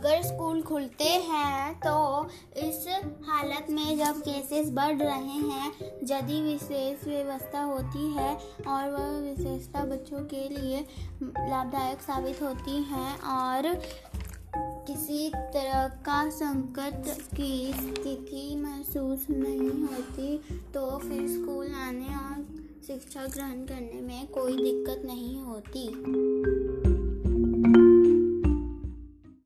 अगर स्कूल खुलते हैं तो इस हालत में जब केसेस बढ़ रहे हैं, यदि विशेष व्यवस्था होती है और वह विशेषता बच्चों के लिए लाभदायक साबित होती है और किसी तरह का संकट की स्थिति महसूस नहीं होती तो फिर स्कूल आने और शिक्षा ग्रहण करने में कोई दिक्कत नहीं होती।